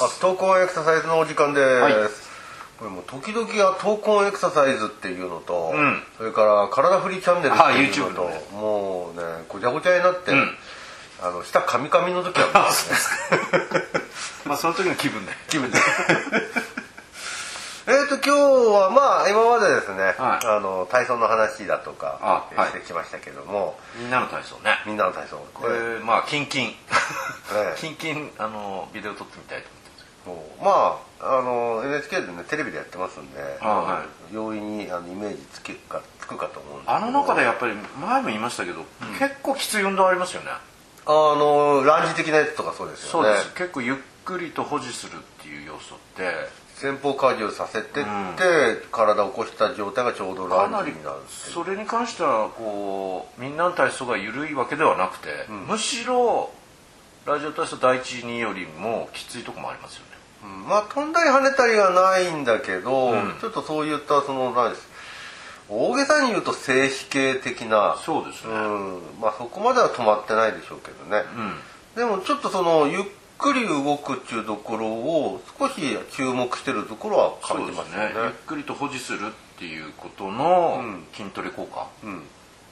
あ闘魂エクササイズのお時間です、はい。これもう時々は闘魂エクササイズっていうのと、ん。それから体振りチャンネルっていうのと、あ YouTube のね。もうねごちゃごちゃになって、んあの下カミカミの時は ね。まあその時の気分で。気分で。えっと今日はまあ今までですね、はい。あの体操の話だとかあはい。してきましたけども、みんなの体操ね。みんなの体操。これまあキンキン。え。キンキンあのビデオ撮ってみたいと思ってまああの NHK でねテレビでやってますんで、あは容易にあのイメージつけかつくかと思うんですけど。あの中でやっぱり前も言いましたけど、結構きつい運動ありますよね。あのランジ的なやつとかそうですよね。そうです、結構ゆっくりと保持するっていう要素って。前方カージをさせてって、ん。体を起こした状態がちょうどランジになるそれに関してはこうみんなの体操が緩いわけではなくて、むしろラジオ体操第一2よりもきついとこもありますよねうん。まあ飛んだり跳ねたりはないんだけど、ん。ちょっとそういったその何です大げさに言うと静止系的なそうですね。ん。まあそこまでは止まってないでしょうけどね、でもちょっとそのゆっくり動くっていうところを少し注目してるところは感じますね。ね。ゆっくりと保持するっていうことのうん。筋トレ効果、うん。っ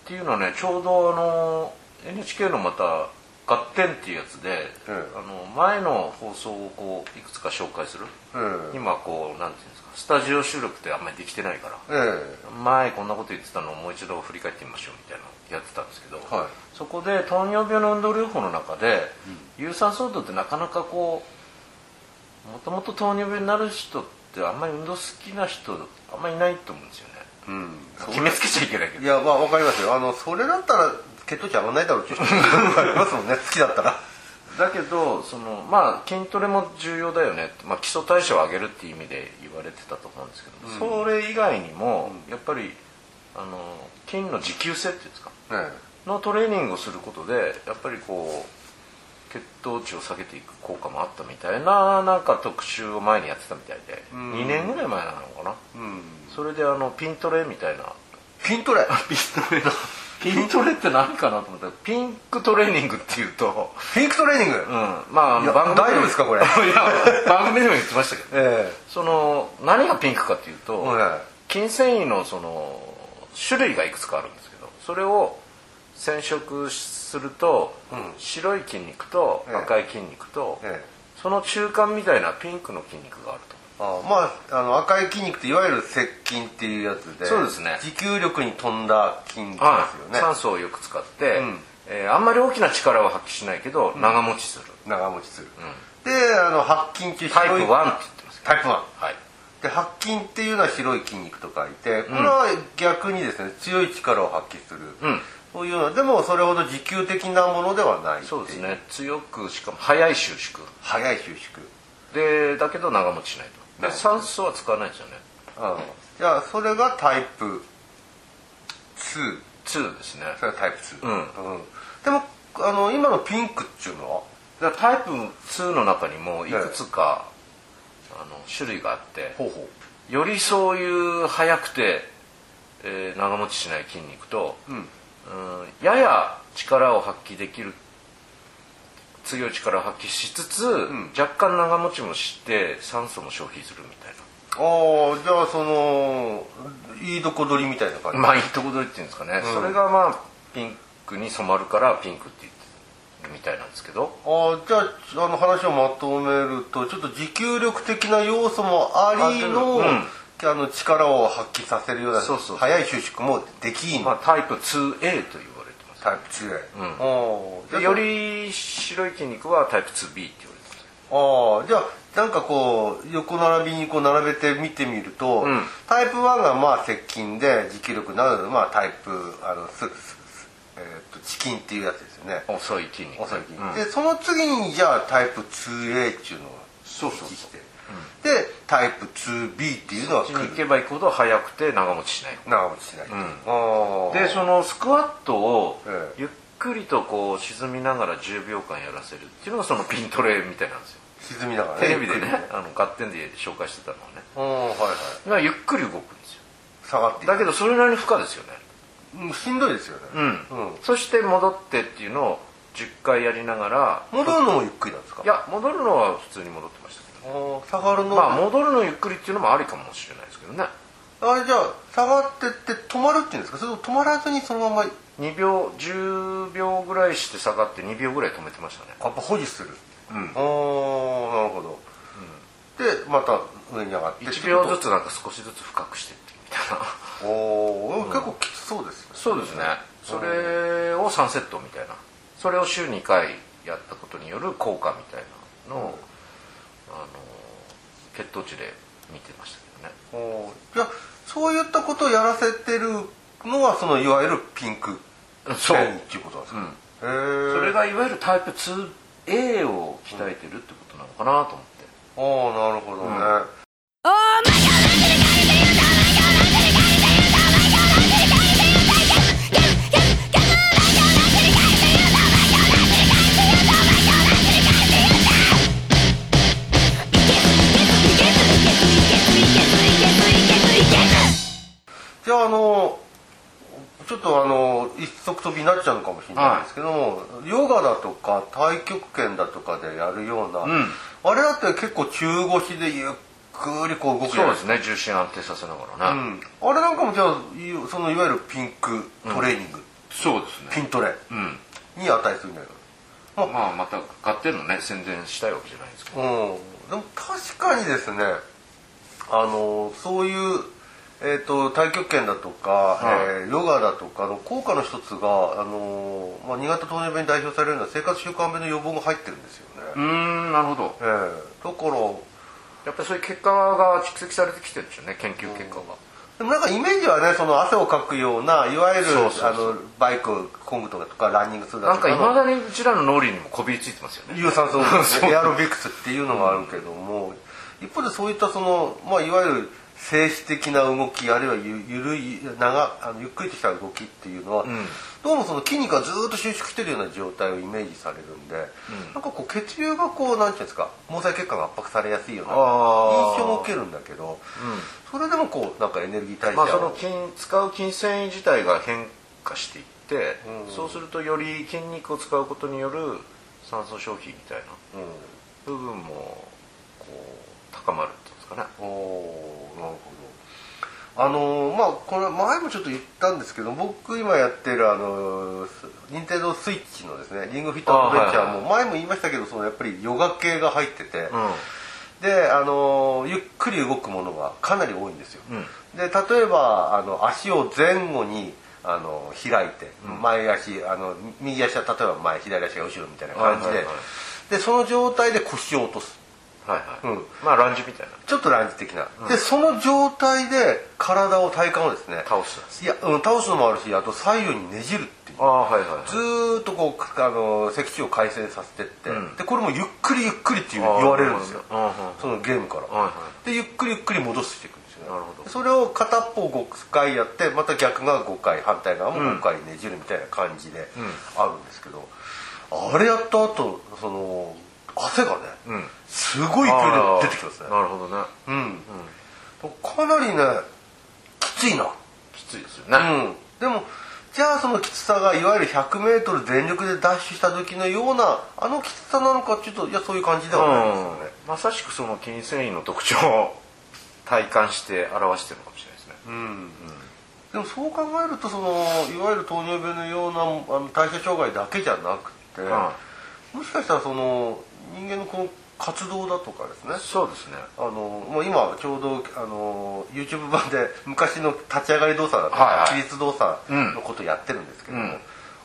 ていうのはねちょうどあの NHK のまた「合点」っていうやつで、えあの前の放送をこういくつか紹介する、ええ今こうなんていうんですか？スタジオ収録ってあんまりできてないからえ前こんなこと言ってたのをもう一度振り返ってみましょうみたいなのやってたんですけど、はい。そこで糖尿病の運動療法の中で、有酸素運動ってなかなかこうもともと糖尿病になる人ってあんまり運動好きな人あんまりいないと思うんですよね。えうん。決めつけちゃいけないけど。いやまあわかりますよ。あのそれだったら血糖値上がらないだろうっていう人ありますもんね。好きだったら。だけどそのまあ筋トレも重要だよね。まあ、基礎代謝を上げるっていう意味で言われてたと思うんですけど、それ以外にもやっぱりあの筋の持久性っていうんですか？えのトレーニングをすることでやっぱりこう血糖値を下げていく効果もあったみたいななんか特集を前にやってたみたいで、ん。2年ぐらい前なのかな？えうん。それであのピントレみたいな。筋トレ。ピントレのピントレって何かなと思った。らピンクトレーニングっていうと。ピンクトレーニング、うん、まあ番組大丈夫ですかこれ？番組でも言ってましたけど。え。その何がピンクかっていうと、はい。筋繊維のその種類がいくつかあるんですけどそれを染色すると、うん。白い筋肉とええ。赤い筋肉と、ええ。その中間みたいなピンクの筋肉があるとあまああの赤い筋肉っていわゆる接筋っていうやつでそうですね。持久力に富んだ筋肉ですよね、酸素をよく使って、うん。えーあんまり大きな力は発揮しないけど、長持ちする、長持ちする、であの白筋っていうタイプ1って言ってますタイプ1はい。で白筋っていうのは白い筋肉と書いてこれは逆にですね強い力を発揮する、うん。そういうのでもそれほど持久的なものではないそうですね。強くしかも速い収縮。早い収縮。でだけど長持ちしないと酸素は使わないですよね。ああじゃあそれがタイプ2 2ですね。それがタイプ2、うん。でもあの今のピンクっていうのはタイプ2の中にもいくつか、あの種類があってほうほよりそういう速くて、えー長持ちしない筋肉と、ううん。うんやや力を発揮できる強い力を発揮しつつ、ん。若干長持ちもして酸素も消費するみたいああじゃあそのいいとこ取りみたいな感じ、なまあいいとこ取りっていうんですかね、うん。それがまあピンクに染まるからピンクって言ってるみたいなんですけど。ああじゃああの話をまとめるとちょっと持久力的な要素もありの,、うん。あの力を発揮させるようなそうそう速い収縮もできん、まあ、タイプ 2A と言われてますタイプ強い、うん。ああでより白い筋肉はタイプ 2B って言われてます。ああじゃあなんかこう横並びにこう並べて見てみると、うん。タイプ1がまあ接近で持久力なのでまあタイプあのすすえー、とチキンっていうやつですよね。遅い筋肉。遅い筋、うん。でその次にじゃあタイプ 2A っていうのがそうそうそうでタイプ 2B っていうのは来こっちに行るけば行くほど速くて長持ちしない。長持ちしない、ん。ああでそのスクワットをええ。ゆっくりとこう沈みながら10秒間やらせるっていうのがそのピントレみたいなんですよ。沈みながらテレビでねあの合点で紹介してたのはね。うんはいはい。ゆっくり動くんですよ。下がってだけどそれなりに負荷ですよね。うんしんどいですよね。うん、うん。そして戻ってっていうのを10回やりながら戻るのもゆっくりなんですか？いや戻るのは普通に戻ってましたがるの？まあ戻るのゆっくりっていうのもありかもしれないですけどね。あれじゃあ下がってって止まるっていうんですか？それとも止まらずにそのまま？やっ2秒10秒ぐらいして下がって2秒ぐらい止めてましたね。ぱ保持する。うん。ああなるほど、でまた上に上がって1秒ずつなんか少しずつ深くしてってみたいな。おお、結構きつそうですね。そうですね。それを3セットみたいな。それを週2回やったことによる効果みたいなのを、あの血糖値で見てましたけどね。おー。じゃあそういったことをやらせてるのはそのいわゆるピンクそっていうことなんですか、うん。それがいわゆるタイプ 2A を鍛えてるってことなのかなと思って。ああなるほどね、じゃああのちょっとあの一足飛びになっちゃうのかもしれないですけども、ヨガだとか太極拳だとかでやるような、ん。あれだって結構中腰でゆっくりこう動くそうですね。重心安定させながらね、うん、あれなんかもじゃあいそのいわゆるピンクトレーニング、そうですね。ピントレ。うん。に値するんだけど、まあ。また買ってるのね宣伝したいわけじゃないんですけど。うん、でも確かにですねあのそういう、えー、と太極拳だとか、はい。えーヨガだとかの効果の一つがあの、まあ、新潟糖尿病に代表されるような生活習慣病の予防が入ってるんですよね、うーんなるほど。ええ。だからやっぱりそういう結果が蓄積されてきてるんでしょうね研究結果が、でもなんかイメージはねその汗をかくようないわゆるあのバイクをこぐとかとかランニングするだなんかいとかのまだにうちらの脳裏にもこびりついてますよね。有酸素エアロビクスっていうのがあるけども、一方でそういったその、まあ、いわゆる静止的な動きあるいはゆゆるい長あのゆっくりとした動きっていうのは、ん。どうもその筋肉がずっと収縮してるような状態をイメージされるんで、なんかこう血流がこうなんていうんですか毛細血管が圧迫されやすいような印象を受けるんだけど、それでもこうなんかエネルギー代謝をまあその筋使う筋繊維自体が変化していって、うん。そうするとより筋肉を使うことによる酸素消費みたいなうん。部分もこう高まるっていうんですかねあのーまあこれ前もちょっと言ったんですけど僕今やってるあの任天堂スイッチのですねリングフィットアドベンチャーも前も言いましたけどそのやっぱりヨガ系が入ってて、うであのーゆっくり動くものがかなり多いんですよ、んうん。で例えばあの足を前後にあの開いて、前足あの右足は例えば前左足が後ろみたいな感じで、はいはいはい。でその状態で腰を落とすはいはい、うん。まあランジみたいな。ちょっとランジ的な、でその状態で体を体幹をですね倒す。いや、うん、倒すのもあるしあと左右にねじるっていう。ああはいはいはい。ずーっとこうあの脊柱を回旋させてって、うん。でこれもゆっくりゆっくりっていう言われるんですよ。そのゲームから、はいはでゆっくりゆっくり戻していくんですよね。なるほど。それを片っぽ5回やってまた逆が5回反対側も5回ねじるみたいな感じであるんですけど、あれやった後その汗がね、うん。すごい勢いで出てきますね。なるほどね。うん、かなりねきついな。きついですよね、うん、でもじゃあそのきつさがいわゆる 100m 全力でダッシュした時のようなあのきつさなのかっていうといやそういう感じではないですよね、うん。まさしくその筋繊維の特徴を体感して表してるのかもしれないですね。うん。でもそう考えるとそのいわゆる糖尿病のようなあの代謝障害だけじゃなくて、はもしかしたらその人間のこの活動だとかですね。そうですね。あのもう今ちょうどあの YouTube 版で昔の立ち上がり動作だとか、はいはい。起立動作のことをやってるんですけども、うん。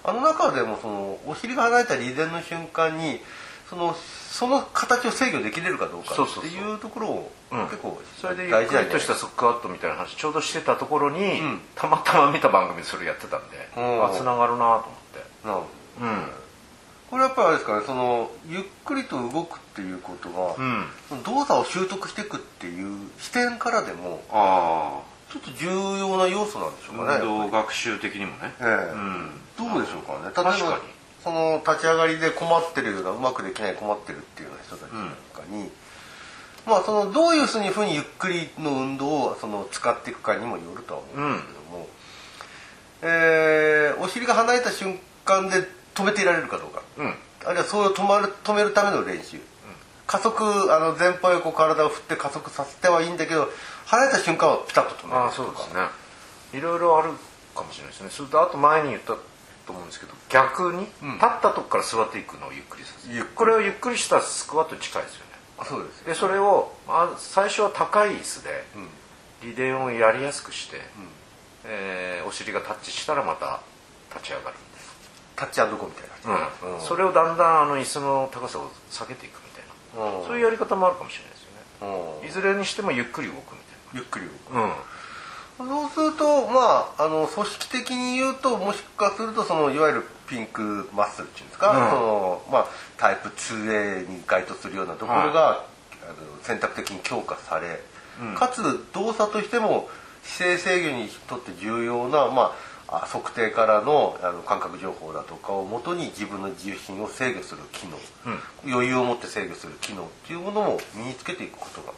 あの中でもそのお尻が離れた離前の瞬間にそのその形を制御できれるかどうかっていうところをうん。結構それでゆっ大事くりとしたスクワットみたいな話ちょうどしてたところに、うん。たまたま見た番組でそれやってたんで、うん。あつながるなと思って。なるほど。うんこれやっぱりあれですかねそのゆっくりと動くっていうことが、うん。動作を習得していくっていう視点からでもあちょっと重要な要素なんでしょうあかね運動学習的にもね。ええ。うん。どうでしょうかね。例えば確かに。その立ち上がりで困ってるようなうまくできない困ってるっていうような人たちなんかに、まあそのどういうふうにゆっくりの運動をその使っていくかにもよるとは思うんですけども、えーお尻が離れた瞬間で止めていられるかどうか、うん。あるいはそれを止まる止めるための練習、加速あの前方横体を振って加速させてはいいんだけど離れた瞬間はピタッと止める。ああそうですね。いろいろあるかもしれないですね。それとあと前に言ったと思うんですけど逆に、立ったとこから座っていくのをゆっくりさせる。これをゆっくりしたスクワットに近いですよね。あそうです。でそれをあ最初は高い椅子でリレーをやりやすくして、えーお尻がタッチしたらまた立ち上がるタッチゴーみたいなみたいな、それをだんだんあの椅子の高さを下げていくみたいな、うん。そういうやり方もあるかもしれないですよね、うん。いずれにしてもゆっくり動くみゆっくりたいな、うん。そうするとまああの組織的に言うともしかするとそのいわゆるピンクマッスルっていうんですか、うん。そのまあ、タイプ 2A に該当するようなところが、あの選択的に強化され、かつ動作としても姿勢制御にとって重要な、まあ、あ測定からのあの感覚情報だとかをもとに自分の重心を制御する機能、余裕を持って制御する機能っていうものも身につけていくことが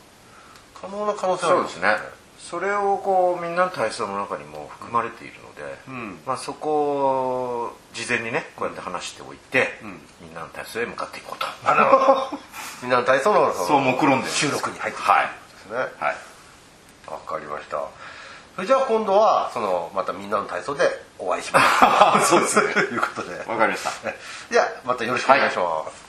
可能な可能性はあるそうですね。それをこうみんなの体操の中にも含まれているので、ん。まあ、そこを事前にねこうやって話しておいて、ん。みんなの体操へ向かっていこうと。みんなの体操のそう目論んでる収録に入ってきはい。ですね。はい。わかりましたそれじゃあ今度はそのまたみんなの体操でお会いしましょうそうですね。ということで。わかりました。じゃあまたよろしくお願いします、